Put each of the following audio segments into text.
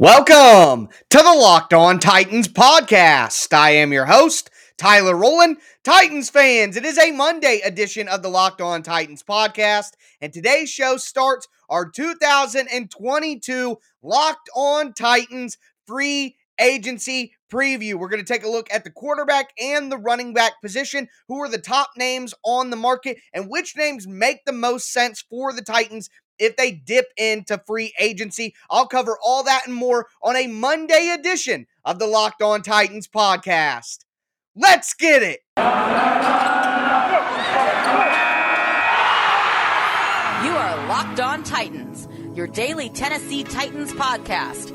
Welcome to the Locked On Titans podcast. I am your host, Tyler Rowland. Titans fans, it is a Monday edition of the Locked On Titans podcast, and today's show starts our 2022 Locked On Titans free agency preview. We're going to take a look at the quarterback and the running back position, who are the top names on the market, and which names make the most sense for the Titans if they dip into free agency. I'll cover all that and more on a Monday edition of the Locked On Titans podcast. Let's get it. You are Locked On Titans, your daily Tennessee Titans podcast,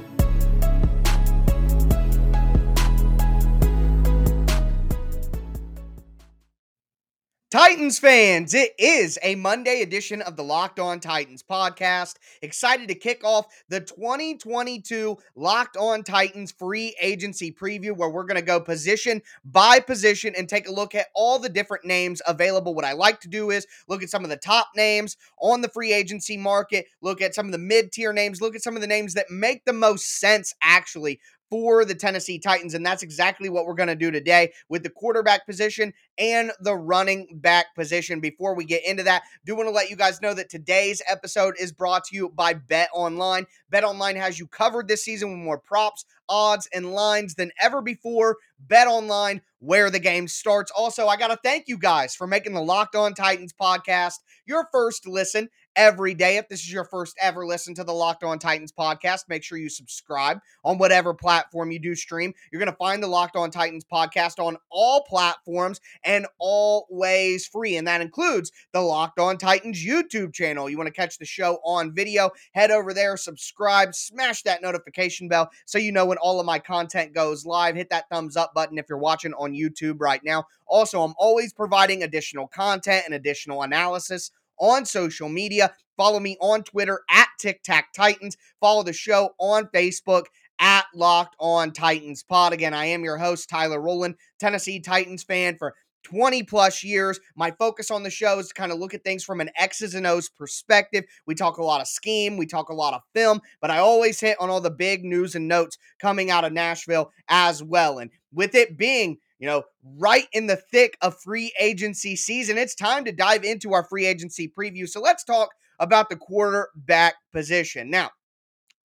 Titans fans, it is a Monday edition of the Locked On Titans podcast. Excited to kick off the 2022 Locked On Titans free agency preview where we're going to go position by position and take a look at all the different names available. What I like to do is look at some of the top names on the free agency market, look at some of the mid tier names, look at some of the names that make the most sense actually for the Tennessee Titans. And that's exactly what we're going to do today with the quarterback position and the running back position. Before we get into that, do want to let you guys know that today's episode is brought to you by Bet Online. Bet Online has you covered this season with more props, odds, and lines than ever before. Bet Online, where the game starts. Also, I got to thank you guys for making the Locked On Titans podcast your first listen every day. If this is your first ever listen to the Locked On Titans podcast, make sure you subscribe on whatever platform you do stream. You're going to find the Locked On Titans podcast on all platforms and always free. And that includes the Locked On Titans YouTube channel. You want to catch the show on video, head over there, subscribe, smash that notification bell so you know when all of my content goes live. Hit that thumbs up button if you're watching on YouTube right now. Also, I'm always providing additional content and additional analysis on social media. Follow me on Twitter at Tic Tac Titans. Follow the show on Facebook at Locked On Titans Pod. Again, I am your host, Tyler Rowland, Tennessee Titans fan for 20 plus years. My focus on the show is to kind of look at things from an X's and O's perspective. We talk a lot of scheme, we talk a lot of film, but I always hit on all the big news and notes coming out of Nashville as well. And with it being you know, right in the thick of free agency season. It's time to dive into our free agency preview. So let's talk about the quarterback position. Now,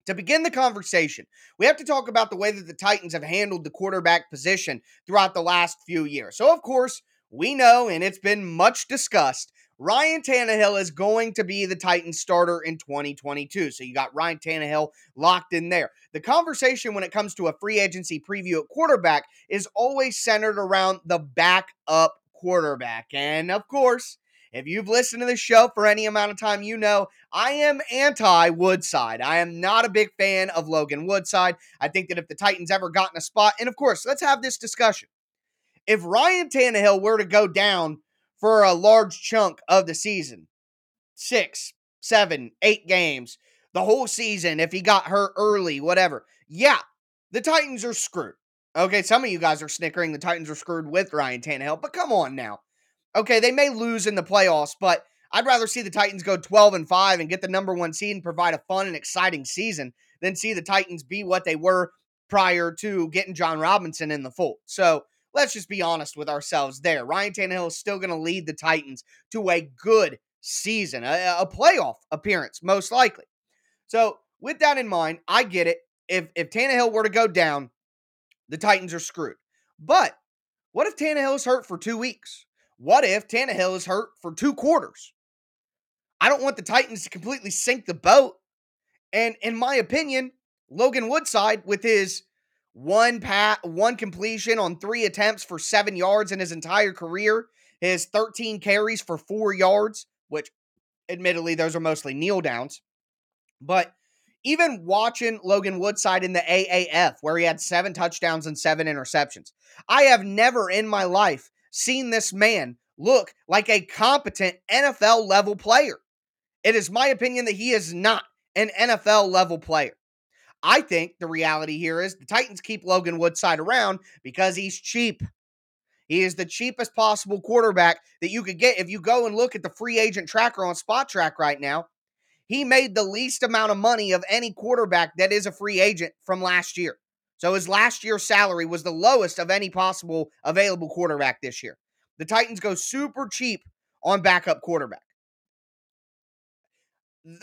to begin the conversation, we have to talk about the way that the Titans have handled the quarterback position throughout the last few years. So, of course, we know, and it's been much discussed, Ryan Tannehill is going to be the Titans starter in 2022. So you got Ryan Tannehill locked in there. The conversation when it comes to a free agency preview at quarterback is always centered around the backup quarterback. And of course, if you've listened to the show for any amount of time, you know I am anti Woodside. I am not a big fan of Logan Woodside. I think that if the Titans ever got in a spot, and of course, let's have this discussion. If Ryan Tannehill were to go down for a large chunk of the season six, seven, eight games, the whole season, if he got hurt early, whatever. Yeah, the Titans are screwed. Okay, some of you guys are snickering the Titans are screwed with Ryan Tannehill, but come on now. Okay, they may lose in the playoffs, but I'd rather see the Titans go 12 and 5 and get the number one seed and provide a fun and exciting season than see the Titans be what they were prior to getting Jon Robinson in the fold. So let's just be honest with ourselves there. Ryan Tannehill is still going to lead the Titans to a good season, a, a, playoff appearance, most likely. So, with that in mind, I get it. If if Tannehill were to go down, the Titans are screwed. But what if Tannehill is hurt for two weeks? What if Tannehill is hurt for two quarters? I don't want the Titans to completely sink the boat. And in my opinion, Logan Woodside, with his one pat, one completion on three attempts for seven yards in his entire career. His 13 carries for four yards, which admittedly those are mostly kneel downs. But even watching Logan Woodside in the AAF, where he had seven touchdowns and seven interceptions, I have never in my life seen this man look like a competent NFL level player. It is my opinion that he is not an NFL level player. I think the reality here is the Titans keep Logan Woodside around because he's cheap. He is the cheapest possible quarterback that you could get. If you go and look at the free agent tracker on Spotrac right now, he made the least amount of money of any quarterback that is a free agent from last year. So his last year's salary was the lowest of any possible available quarterback this year. The Titans go super cheap on backup quarterback.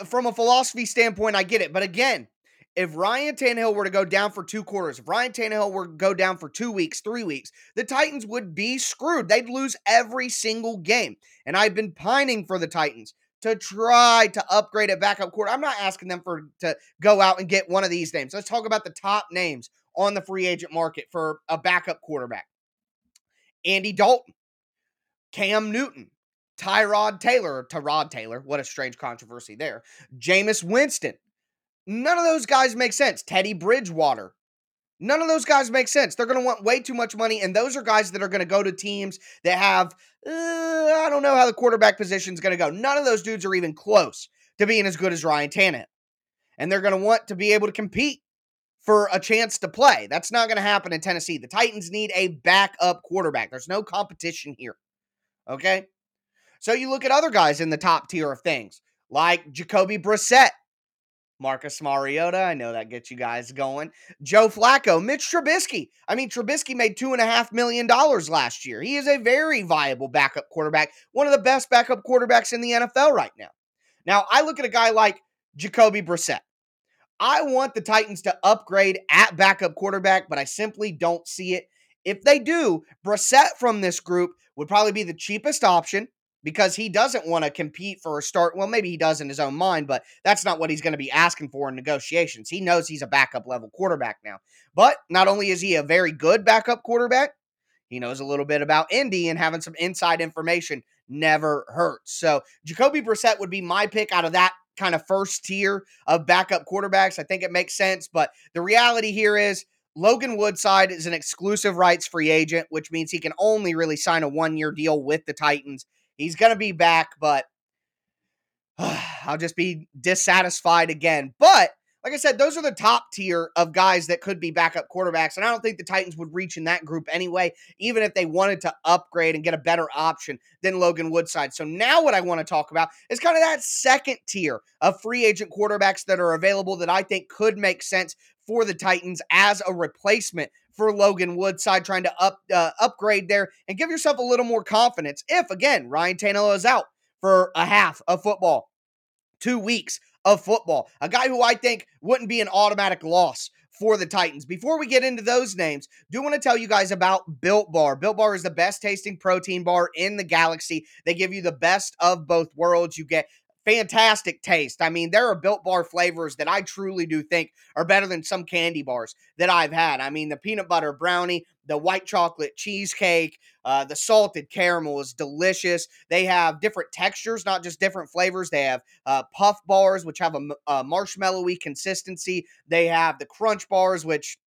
From a philosophy standpoint, I get it. But again, if Ryan Tannehill were to go down for two quarters, if Ryan Tannehill were to go down for two weeks, three weeks, the Titans would be screwed. They'd lose every single game. And I've been pining for the Titans to try to upgrade a backup quarter. I'm not asking them for to go out and get one of these names. Let's talk about the top names on the free agent market for a backup quarterback. Andy Dalton, Cam Newton, Tyrod Taylor, Tyrod Taylor, what a strange controversy there. Jameis Winston. None of those guys make sense. Teddy Bridgewater. None of those guys make sense. They're going to want way too much money, and those are guys that are going to go to teams that have, uh, I don't know how the quarterback position is going to go. None of those dudes are even close to being as good as Ryan Tannehill. And they're going to want to be able to compete for a chance to play. That's not going to happen in Tennessee. The Titans need a backup quarterback. There's no competition here. Okay? So you look at other guys in the top tier of things, like Jacoby Brissett, Marcus Mariota. I know that gets you guys going. Joe Flacco, Mitch Trubisky. I mean, Trubisky made two and a half million dollars last year. He is a very viable backup quarterback, one of the best backup quarterbacks in the NFL right now. Now, I look at a guy like Jacoby Brissett. I want the Titans to upgrade at backup quarterback, but I simply don't see it. If they do, Brissett from this group would probably be the cheapest option because he doesn't want to compete for a start. Well, maybe he does in his own mind, but that's not what he's going to be asking for in negotiations. He knows he's a backup level quarterback now. But not only is he a very good backup quarterback, he knows a little bit about Indy and having some inside information never hurts. So Jacoby Brissett would be my pick out of that kind of first tier of backup quarterbacks. I think it makes sense. But the reality here is Logan Woodside is an exclusive rights free agent, which means he can only really sign a one year deal with the Titans. He's going to be back, but uh, I'll just be dissatisfied again. But like I said, those are the top tier of guys that could be backup quarterbacks. And I don't think the Titans would reach in that group anyway, even if they wanted to upgrade and get a better option than Logan Woodside. So now what I want to talk about is kind of that second tier of free agent quarterbacks that are available that I think could make sense for the Titans as a replacement for Logan Woodside, trying to up uh, upgrade there and give yourself a little more confidence. If again Ryan Tannehill is out for a half of football, two weeks of football, a guy who I think wouldn't be an automatic loss for the Titans. Before we get into those names, do want to tell you guys about Built Bar. Built Bar is the best tasting protein bar in the galaxy. They give you the best of both worlds. You get fantastic taste. I mean, there are built bar flavors that I truly do think are better than some candy bars that I've had. I mean, the peanut butter brownie, the white chocolate cheesecake, uh, the salted caramel is delicious. They have different textures, not just different flavors. They have uh, puff bars, which have a, a marshmallowy consistency. They have the crunch bars, which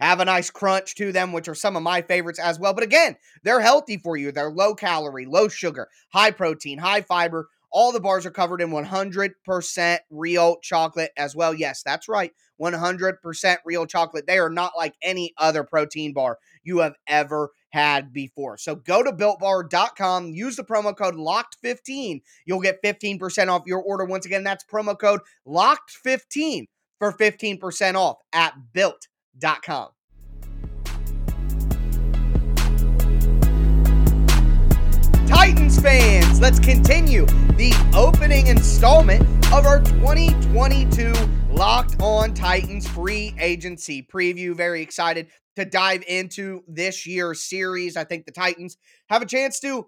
have a nice crunch to them, which are some of my favorites as well. But again, they're healthy for you. They're low calorie, low sugar, high protein, high fiber, all the bars are covered in 100% real chocolate as well. Yes, that's right. 100% real chocolate. They are not like any other protein bar you have ever had before. So go to builtbar.com, use the promo code LOCKED15. You'll get 15% off your order. Once again, that's promo code LOCKED15 for 15% off at built.com. Titans fans, let's continue the opening installment of our 2022 Locked On Titans free agency preview. Very excited to dive into this year's series. I think the Titans have a chance to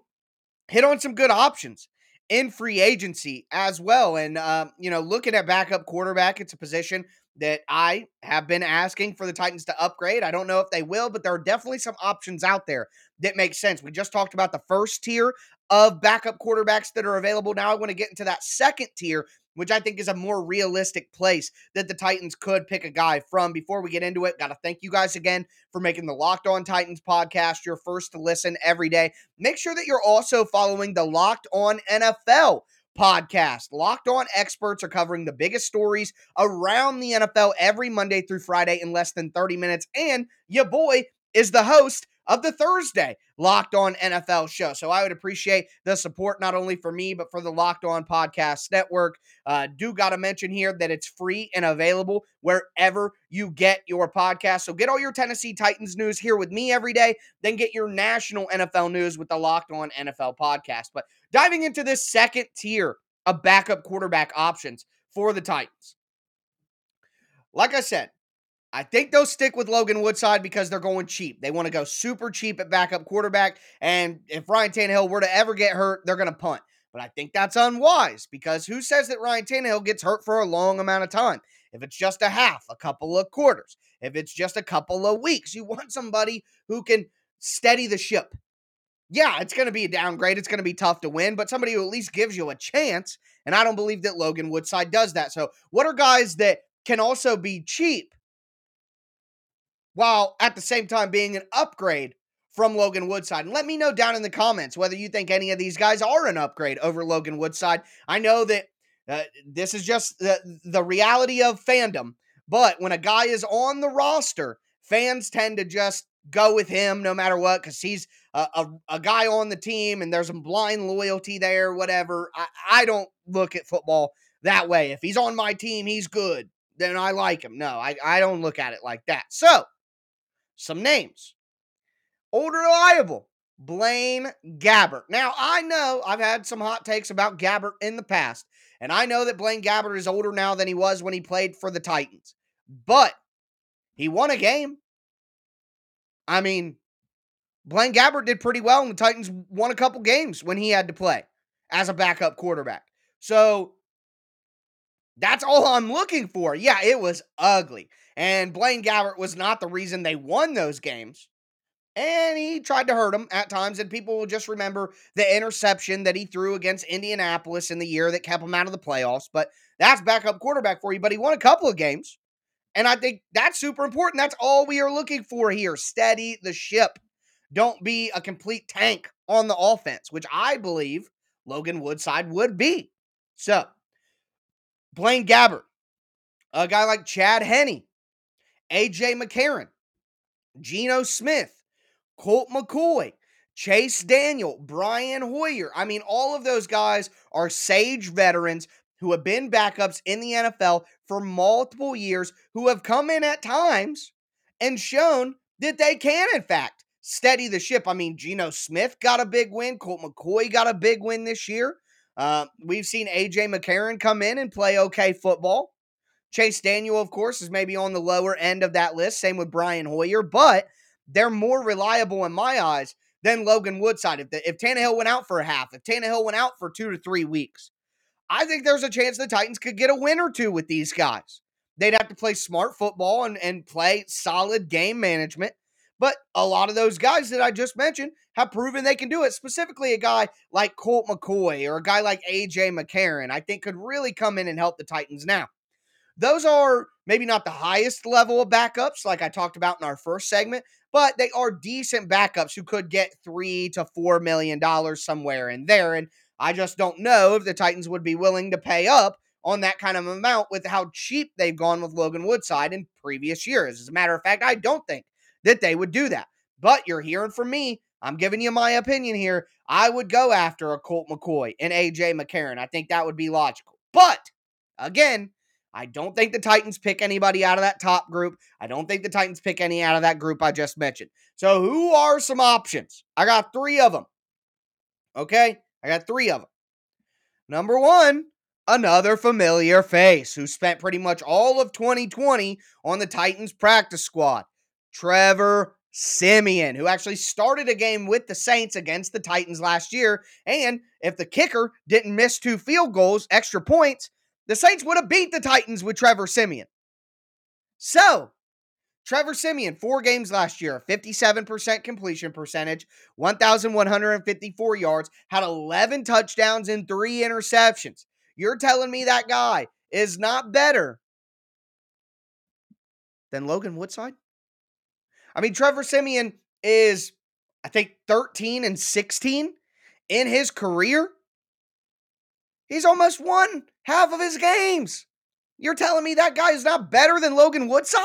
hit on some good options in free agency as well. And, uh, you know, looking at backup quarterback, it's a position that I have been asking for the Titans to upgrade. I don't know if they will, but there are definitely some options out there that make sense. We just talked about the first tier of backup quarterbacks that are available. Now I want to get into that second tier, which I think is a more realistic place that the Titans could pick a guy from. Before we get into it, got to thank you guys again for making the Locked On Titans podcast your first to listen every day. Make sure that you're also following the Locked On NFL podcast. Locked On experts are covering the biggest stories around the NFL every Monday through Friday in less than 30 minutes. And your boy is the host of the Thursday Locked On NFL show. So I would appreciate the support not only for me, but for the Locked On Podcast Network. Uh, do got to mention here that it's free and available wherever you get your podcast. So get all your Tennessee Titans news here with me every day, then get your national NFL news with the Locked On NFL podcast. But diving into this second tier of backup quarterback options for the Titans. Like I said, I think they'll stick with Logan Woodside because they're going cheap. They want to go super cheap at backup quarterback. And if Ryan Tannehill were to ever get hurt, they're going to punt. But I think that's unwise because who says that Ryan Tannehill gets hurt for a long amount of time? If it's just a half, a couple of quarters, if it's just a couple of weeks, you want somebody who can steady the ship. Yeah, it's going to be a downgrade. It's going to be tough to win, but somebody who at least gives you a chance. And I don't believe that Logan Woodside does that. So, what are guys that can also be cheap while at the same time being an upgrade from Logan Woodside. And let me know down in the comments whether you think any of these guys are an upgrade over Logan Woodside. I know that uh, this is just the, the reality of fandom, but when a guy is on the roster, fans tend to just go with him no matter what because he's a, a, a, guy on the team and there's some blind loyalty there, whatever. I, I don't look at football that way. If he's on my team, he's good. Then I like him. No, I, I don't look at it like that. So, some names. Old reliable, Blaine Gabbert. Now, I know I've had some hot takes about Gabbert in the past, and I know that Blaine Gabbert is older now than he was when he played for the Titans, but he won a game. I mean, Blaine Gabbert did pretty well, and the Titans won a couple games when he had to play as a backup quarterback. So that's all I'm looking for. Yeah, it was ugly. And Blaine Gabbert was not the reason they won those games. And he tried to hurt them at times, and people will just remember the interception that he threw against Indianapolis in the year that kept him out of the playoffs. But that's backup quarterback for you. But he won a couple of games. And I think that's super important. That's all we are looking for here. Steady the ship. Don't be a complete tank on the offense, which I believe Logan Woodside would be. So, Blaine Gabbert, a guy like Chad Henne, AJ McCarron, Geno Smith, Colt McCoy, Chase Daniel, Brian Hoyer. I mean, all of those guys are sage veterans who have been backups in the NFL for multiple years, who have come in at times and shown that they can, in fact, steady the ship. I mean, Geno Smith got a big win, Colt McCoy got a big win this year. Uh, we've seen AJ McCarron come in and play okay football. Chase Daniel, of course, is maybe on the lower end of that list. Same with Brian Hoyer, but they're more reliable in my eyes than Logan Woodside. If, the, if Tannehill went out for a half, if Tannehill went out for two to three weeks, I think there's a chance the Titans could get a win or two with these guys. They'd have to play smart football and, and play solid game management. But a lot of those guys that I just mentioned have proven they can do it. Specifically, a guy like Colt McCoy or a guy like AJ McCarron, I think could really come in and help the Titans now. Those are maybe not the highest level of backups, like I talked about in our first segment, but they are decent backups who could get three to four million dollars somewhere in there. And I just don't know if the Titans would be willing to pay up on that kind of amount with how cheap they've gone with Logan Woodside in previous years. As a matter of fact, I don't think that they would do that. But you're hearing from me. I'm giving you my opinion here. I would go after a Colt McCoy and AJ McCarron. I think that would be logical. But again, I don't think the Titans pick anybody out of that top group. I don't think the Titans pick any out of that group I just mentioned. So, who are some options? I got three of them. Okay? I got three of them. Number one, another familiar face who spent pretty much all of 2020 on the Titans practice squad. Trevor Siemian, who actually started a game with the Saints against the Titans last year. And if the kicker didn't miss two field goals, extra points, the Saints would have beat the Titans with Trevor Siemian. So, Trevor Siemian, four games last year, 57% completion percentage, 1,154 yards, had 11 touchdowns and three interceptions. You're telling me that guy is not better than Logan Woodside? I mean, Trevor Siemian is, I think, 13 and 16 in his career. He's almost won half of his games. You're telling me that guy is not better than Logan Woodside?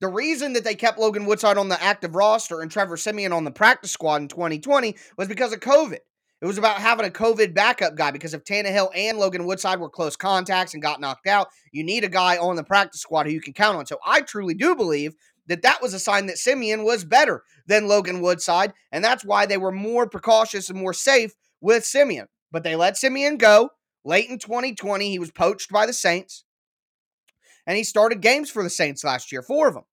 The reason that they kept Logan Woodside on the active roster and Trevor Siemian on the practice squad in 2020 was because of COVID. It was about having a COVID backup guy because if Tannehill and Logan Woodside were close contacts and got knocked out, you need a guy on the practice squad who you can count on. So I truly do believe that that was a sign that Siemian was better than Logan Woodside, and that's why they were more precautious and more safe with Siemian. But they let Siemian go late in 2020. He was poached by the Saints, and he started games for the Saints last year, four of them.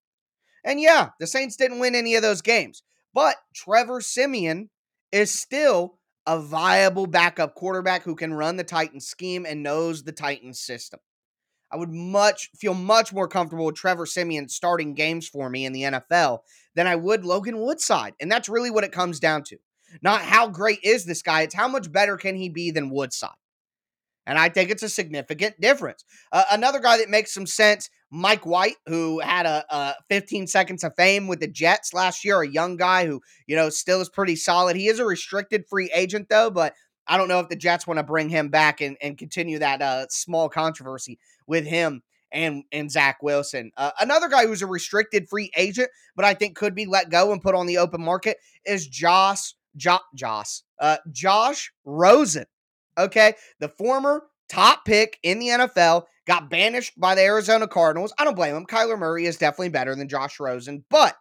And yeah, the Saints didn't win any of those games, but Trevor Siemian is still a viable backup quarterback who can run the Titans scheme and knows the Titans system. I would much feel much more comfortable with Trevor Siemian starting games for me in the NFL than I would Logan Woodside. And that's really what it comes down to. Not how great is this guy, it's how much better can he be than Woodside. And I think it's a significant difference. Uh, another guy that makes some sense, Mike White, who had a, a 15 seconds of fame with the Jets last year, a young guy who, you know, still is pretty solid. He is a restricted free agent, though, but I don't know if the Jets want to bring him back and, and continue that uh, small controversy with him and and Zach Wilson. Uh, another guy who's a restricted free agent, but I think could be let go and put on the open market is Josh jo- Josh uh, Josh Rosen. Okay. The former top pick in the NFL got banished by the Arizona Cardinals. I don't blame him. Kyler Murray is definitely better than Josh Rosen, but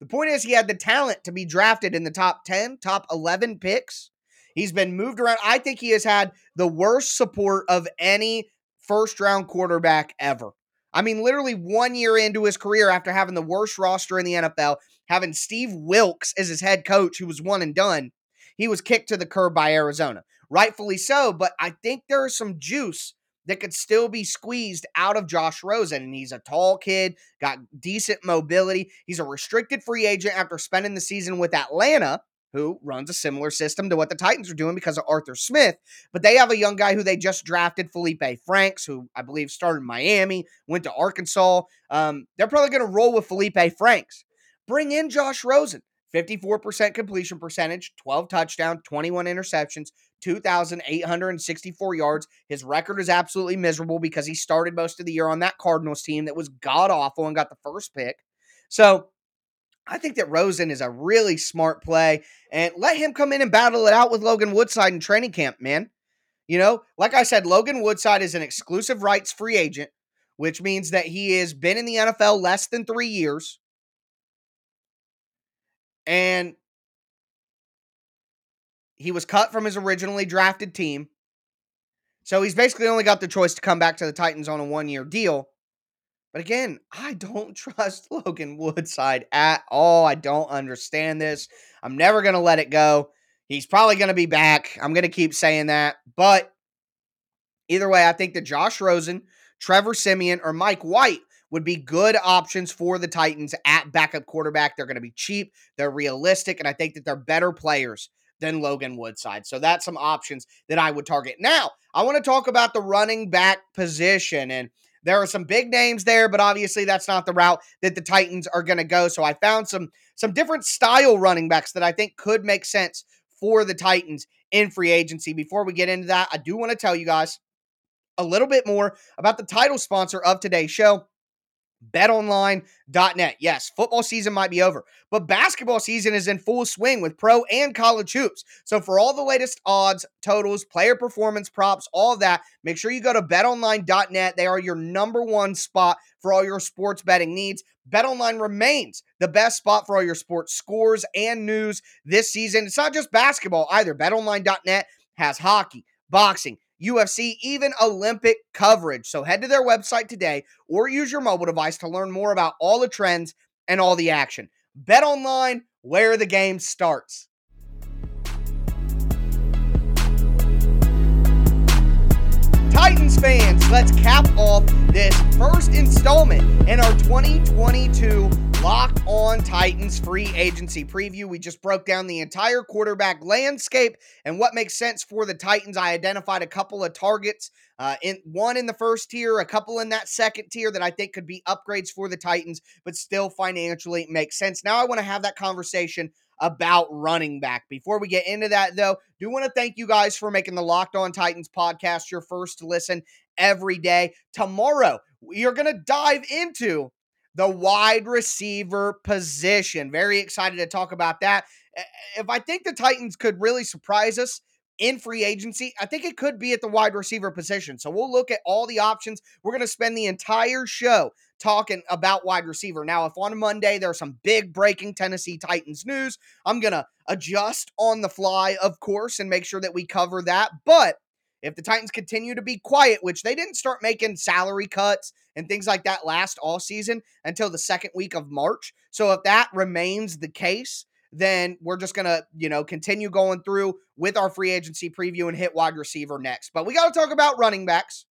the point is he had the talent to be drafted in the top 10, top 11 picks. He's been moved around. I think he has had the worst support of any first round quarterback ever. I mean, literally one year into his career after having the worst roster in the NFL, having Steve Wilks as his head coach, who was one and done, he was kicked to the curb by Arizona rightfully so. But I think there is some juice that could still be squeezed out of Josh Rosen. And he's a tall kid, got decent mobility. He's a restricted free agent after spending the season with Atlanta, who runs a similar system to what the Titans are doing because of Arthur Smith. But they have a young guy who they just drafted, Felipe Franks, who I believe started in Miami, went to Arkansas. Um, they're probably going to roll with Felipe Franks. Bring in Josh Rosen. 54% completion percentage, 12 touchdowns, 21 interceptions, 2,864 yards. His record is absolutely miserable because he started most of the year on that Cardinals team that was god awful and got the first pick. So I think that Rosen is a really smart play and let him come in and battle it out with Logan Woodside in training camp, man. You know, like I said, Logan Woodside is an exclusive rights free agent, which means that he has been in the NFL less than three years. And he was cut from his originally drafted team. So he's basically only got the choice to come back to the Titans on a one year deal. But again, I don't trust Logan Woodside at all. I don't understand this. I'm never going to let it go. He's probably going to be back. I'm going to keep saying that. But either way, I think that Josh Rosen, Trevor Siemian, or Mike White would be good options for the Titans at backup quarterback. They're going to be cheap, they're realistic, and I think that they're better players than Logan Woodside. So that's some options that I would target. Now, I want to talk about the running back position and there are some big names there, but obviously that's not the route that the Titans are going to go. So I found some some different style running backs that I think could make sense for the Titans in free agency. Before we get into that, I do want to tell you guys a little bit more about the title sponsor of today's show betonline.net. Yes, football season might be over, but basketball season is in full swing with pro and college hoops. So for all the latest odds, totals, player performance props, all that, make sure you go to betonline.net. They are your number one spot for all your sports betting needs. BetOnline remains the best spot for all your sports scores and news this season. It's not just basketball either. BetOnline.net has hockey, boxing, UFC, even Olympic coverage. So head to their website today or use your mobile device to learn more about all the trends and all the action. Bet online where the game starts. Titans fans, let's cap off this first installment in our 2022 Locked on Titans free agency preview. We just broke down the entire quarterback landscape and what makes sense for the Titans. I identified a couple of targets, uh, in one in the first tier, a couple in that second tier that I think could be upgrades for the Titans, but still financially make sense. Now I want to have that conversation about running back. Before we get into that, though, do want to thank you guys for making the Locked On Titans podcast your first listen every day. Tomorrow, we are going to dive into the wide receiver position. Very excited to talk about that. If I think the Titans could really surprise us in free agency, I think it could be at the wide receiver position. So we'll look at all the options. We're going to spend the entire show talking about wide receiver. Now, if on Monday there's some big breaking Tennessee Titans news, I'm going to adjust on the fly, of course, and make sure that we cover that. But if the Titans continue to be quiet, which they didn't start making salary cuts and things like that last all season until the second week of March. So if that remains the case, then we're just to, you know, continue going through with our free agency preview and hit wide receiver next. But we got to talk about running backs.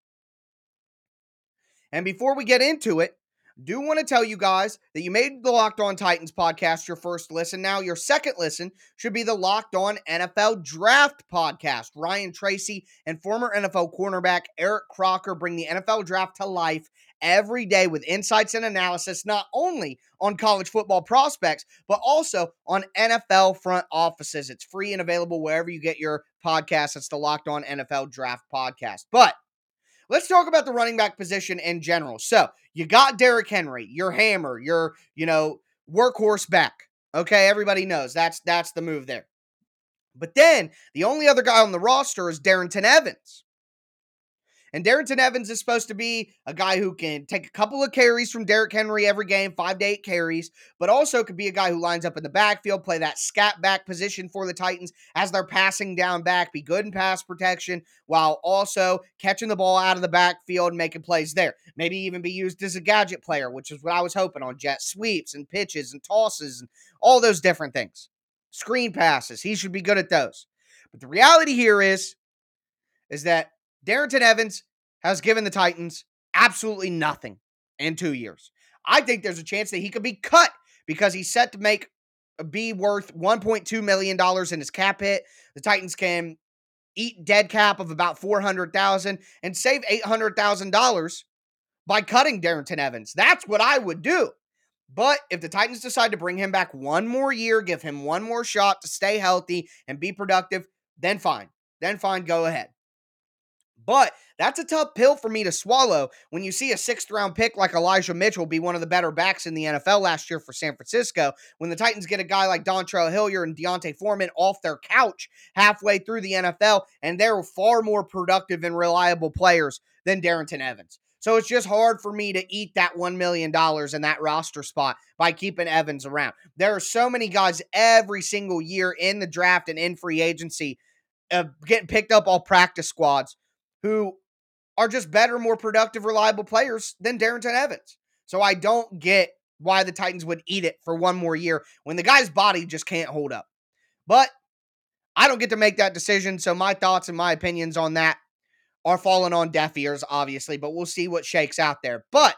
And before we get into it, do want to tell you guys that you made the Locked On Titans podcast your first listen. Now, your second listen should be the Locked On NFL Draft podcast. Ryan Tracy and former NFL cornerback Eric Crocker bring the NFL draft to life every day with insights and analysis, not only on college football prospects, but also on NFL front offices. It's free and available wherever you get your podcast. It's the Locked On NFL Draft podcast. But Let's talk about the running back position in general. So you got Derrick Henry, your hammer, your, you know, workhorse back. Okay, everybody knows that's that's the move there. But then the only other guy on the roster is Darrynton Evans. And Darrynton Evans is supposed to be a guy who can take a couple of carries from Derrick Henry every game, five to eight carries, but also could be a guy who lines up in the backfield, play that scat back position for the Titans as they're passing down back, be good in pass protection while also catching the ball out of the backfield and making plays there. Maybe even be used as a gadget player, which is what I was hoping on jet sweeps and pitches and tosses and all those different things. Screen passes, he should be good at those. But the reality here is, is that Darrynton Evans has given the Titans absolutely nothing in two years. I think there's a chance that he could be cut because he's set to make uh, be worth 1.2 million dollars in his cap hit. The Titans can eat dead cap of about 400,000 and save $800,000 by cutting Darrynton Evans. That's what I would do. But if the Titans decide to bring him back one more year, give him one more shot to stay healthy and be productive, then fine. Then fine, go ahead. But that's a tough pill for me to swallow when you see a sixth round pick like Elijah Mitchell be one of the better backs in the NFL last year for San Francisco. When the Titans get a guy like Dontrell Hilliard and D'Onta Foreman off their couch halfway through the NFL, and they're far more productive and reliable players than Darrynton Evans. So it's just hard for me to eat that $1 million in that roster spot by keeping Evans around. There are so many guys every single year in the draft and in free agency uh, getting picked up all practice squads who are just better, more productive, reliable players than Darrynton Evans. So I don't get why the Titans would eat it for one more year when the guy's body just can't hold up. But I don't get to make that decision. So my thoughts and my opinions on that are falling on deaf ears, obviously, but we'll see what shakes out there. But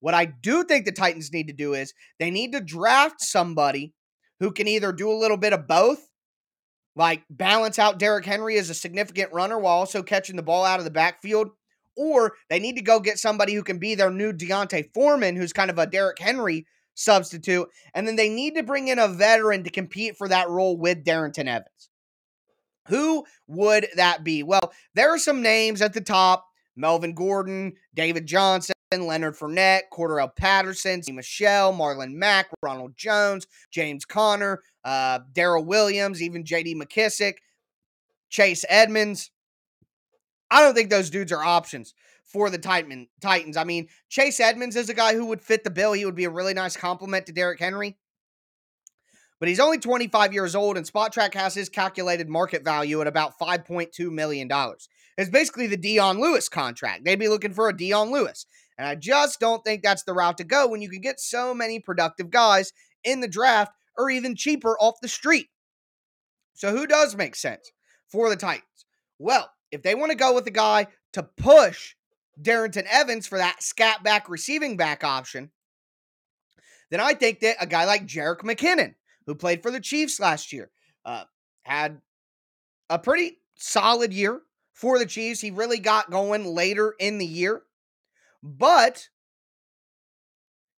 what I do think the Titans need to do is they need to draft somebody who can either do a little bit of both like balance out Derrick Henry as a significant runner while also catching the ball out of the backfield. Or they need to go get somebody who can be their new D'Onta Foreman, who's kind of a Derrick Henry substitute. And then they need to bring in a veteran to compete for that role with Darrynton Evans. Who would that be? Well, there are some names at the top Melvin Gordon, David Johnson. Leonard Fournette, Cordarrelle Patterson, Michel, Marlon Mack, Ronald Jones, James Conner, uh, Darrel Williams, even J.D. McKissic, Chase Edmonds. I don't think those dudes are options for the Titan, Titans. I mean, Chase Edmonds is a guy who would fit the bill. He would be a really nice complement to Derrick Henry. But he's only 25 years old, and Spotrac has his calculated market value at about $5.2 million. It's basically the Dion Lewis contract. They'd be looking for a Dion Lewis. And I just don't think that's the route to go when you can get so many productive guys in the draft or even cheaper off the street. So, who does make sense for the Titans? Well, if they want to go with a guy to push Darrynton Evans for that scat back receiving back option, then I think that a guy like Jerick McKinnon, who played for the Chiefs last year, uh, had a pretty solid year for the Chiefs. He really got going later in the year. But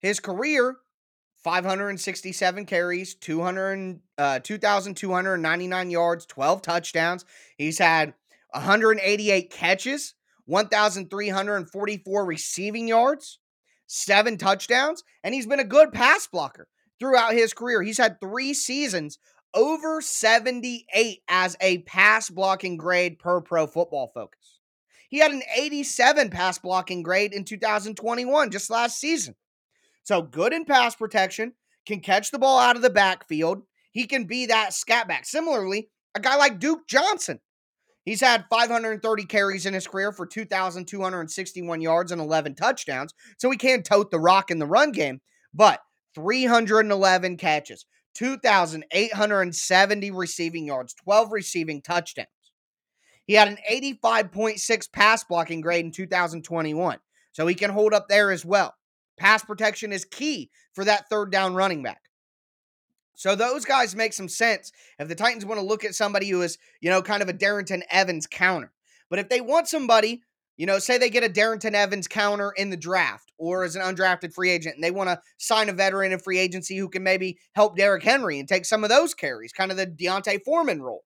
his career 567 carries, 200, uh, 2,299 yards, 12 touchdowns. He's had 188 catches, 1,344 receiving yards, seven touchdowns, and he's been a good pass blocker throughout his career. He's had three seasons over 78 as a pass blocking grade per pro football focus. He had an 87 pass blocking grade in 2021, just last season. So good in pass protection, can catch the ball out of the backfield. He can be that scat back. Similarly, a guy like Duke Johnson. He's had 530 carries in his career for 2,261 yards and 11 touchdowns. So he can tote the rock in the run game, but 311 catches, 2,870 receiving yards, 12 receiving touchdowns. He had an 85.6 pass blocking grade in 2021. So he can hold up there as well. Pass protection is key for that third down running back. So those guys make some sense if the Titans want to look at somebody who is, you know, kind of a Darrynton Evans counter. But if they want somebody, you know, say they get a Darrynton Evans counter in the draft or as an undrafted free agent and they want to sign a veteran in free agency who can maybe help Derrick Henry and take some of those carries, kind of the D'Onta Foreman role.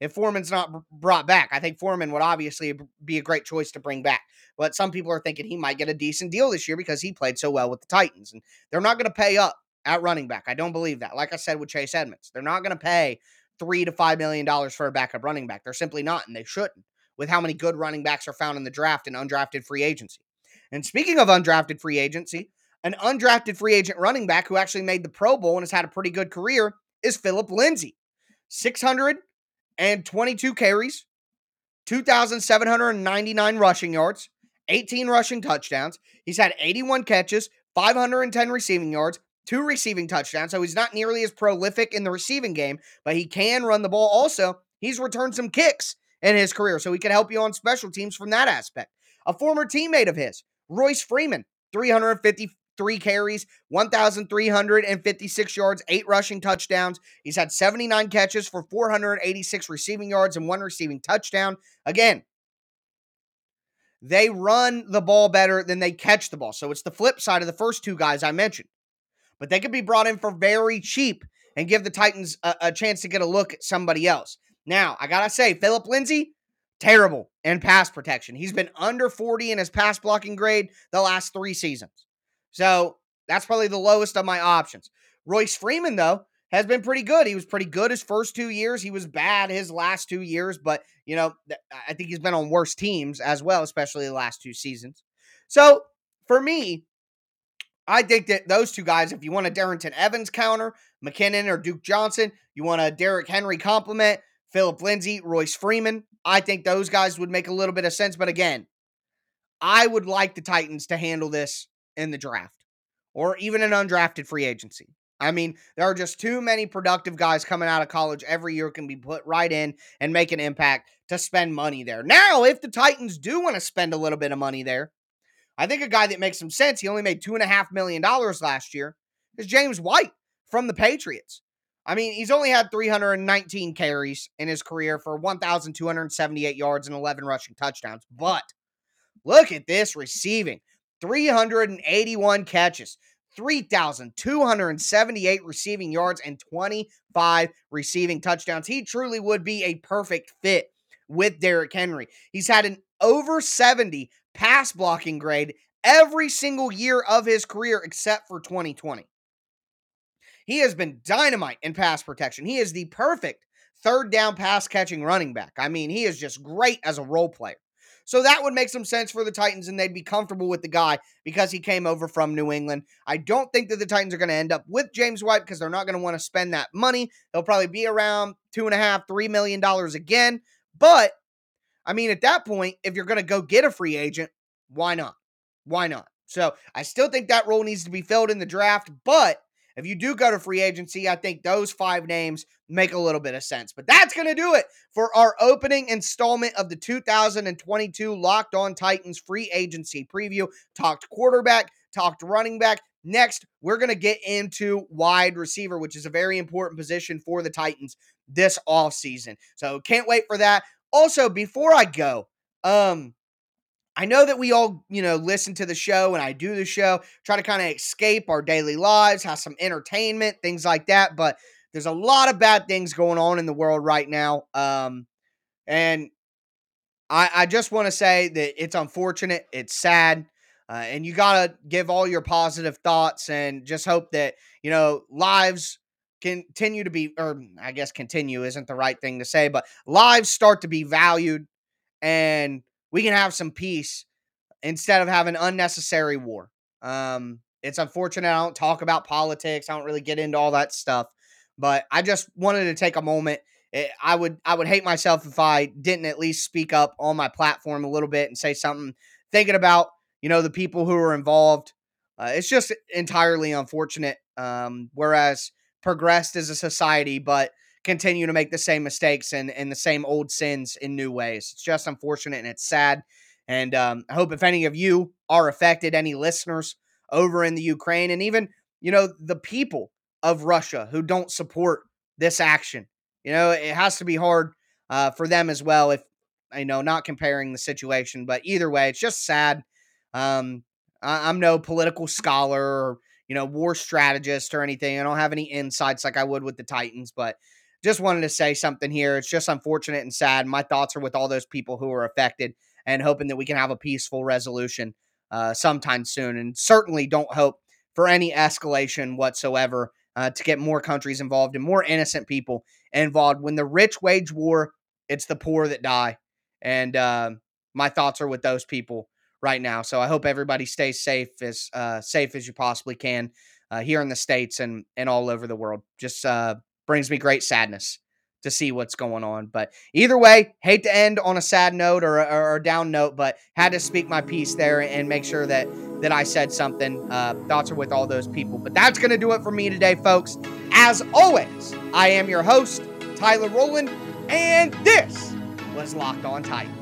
If Foreman's not brought back, I think Foreman would obviously be a great choice to bring back. But some people are thinking he might get a decent deal this year because he played so well with the Titans. And they're not going to pay up at running back. I don't believe that. Like I said with Chase Edmonds, they're not going to pay three to five million dollars for a backup running back. They're simply not, and they shouldn't, with how many good running backs are found in the draft and undrafted free agency. And speaking of undrafted free agency, an undrafted free agent running back who actually made the Pro Bowl and has had a pretty good career is Phillip Lindsay. 622 carries, 2,799 rushing yards, 18 rushing touchdowns. He's had 81 catches, 510 receiving yards, two receiving touchdowns. So he's not nearly as prolific in the receiving game, but he can run the ball. Also, he's returned some kicks in his career, so he can help you on special teams from that aspect. A former teammate of his, Royce Freeman, 353 carries, 1,356 yards, eight rushing touchdowns. He's had 79 catches for 486 receiving yards and one receiving touchdown. Again, they run the ball better than they catch the ball. So it's the flip side of the first two guys I mentioned. But they could be brought in for very cheap and give the Titans a, a chance to get a look at somebody else. Now, I got to say, Phillip Lindsay, terrible in pass protection. He's been under 40 in his pass blocking grade the last three seasons. So that's probably the lowest of my options. Royce Freeman, though, has been pretty good. He was pretty good his first two years. He was bad his last two years, but, you know, I think he's been on worse teams as well, especially the last two seasons. So for me, I think that those two guys, if you want a Darrynton Evans counter, McKinnon or Duke Johnson, you want a Derrick Henry compliment, Phillip Lindsay, Royce Freeman, I think those guys would make a little bit of sense. But again, I would like the Titans to handle this in the draft or even an undrafted free agency. I mean, there are just too many productive guys coming out of college every year can be put right in and make an impact to spend money there. Now, if the Titans do want to spend a little bit of money there, I think a guy that makes some sense, he only made $2.5 million last year, is James White from the Patriots. I mean, he's only had 319 carries in his career for 1,278 yards and 11 rushing touchdowns. But look at this receiving 381 catches, 3,278 receiving yards, and 25 receiving touchdowns. He truly would be a perfect fit with Derrick Henry. He's had an over 70 pass blocking grade every single year of his career except for 2020. He has been dynamite in pass protection. He is the perfect third down pass catching running back. I mean, he is just great as a role player. So that would make some sense for the Titans, and they'd be comfortable with the guy because he came over from New England. I don't think that the Titans are going to end up with James White because they're not going to want to spend that money. They'll probably be around two and a half, three million dollars again. But I mean, at that point, if you're going to go get a free agent, why not? Why not? So I still think that role needs to be filled in the draft, but if you do go to free agency, I think those five names make a little bit of sense. But that's going to do it for our opening installment of the 2022 Locked On Titans free agency preview. Talked quarterback, talked running back. Next, we're going to get into wide receiver, which is a very important position for the Titans this offseason. So can't wait for that. Also, before I go, um, I know that we all, you know, listen to the show and I do the show, try to kind of escape our daily lives, have some entertainment, things like that. But there's a lot of bad things going on in the world right now. Um, and I, I just want to say that it's unfortunate, it's sad. Uh, and you got to give all your positive thoughts and just hope that, you know, lives continue to be, or I guess continue isn't the right thing to say, but lives start to be valued and we can have some peace instead of having unnecessary war. Um, it's unfortunate I don't talk about politics. I don't really get into all that stuff, but I just wanted to take a moment. Eh, I would I would hate myself if I didn't at least speak up on my platform a little bit and say something thinking about, you know, the people who are involved. Uh, it's just entirely unfortunate. Um, whereas progressed as a society, but continue to make the same mistakes and, and the same old sins in new ways. It's just unfortunate and it's sad. And um, I hope if any of you are affected, any listeners over in the Ukraine, and even, you know, the people of Russia who don't support this action, you know, it has to be hard uh, for them as well. If, I know, not comparing the situation, but either way, it's just sad. Um, I, I'm no political scholar or, you know, war strategist or anything. I don't have any insights like I would with the Titans, but just wanted to say something here. It's just unfortunate and sad. My thoughts are with all those people who are affected and hoping that we can have a peaceful resolution uh, sometime soon. And certainly don't hope for any escalation whatsoever uh, to get more countries involved and more innocent people involved. When the rich wage war, it's the poor that die. And uh, my thoughts are with those people right now. So I hope everybody stays safe as uh, safe as you possibly can uh, here in the states and and all over the world. Just uh, brings me great sadness to see what's going on. But either way, hate to end on a sad note or, or, down note, but had to speak my piece there and make sure that that I said something. Uh, thoughts are with all those people. But that's going to do it for me today, folks. As always, I am your host, Tyler Rowland, and this was Locked On Titans.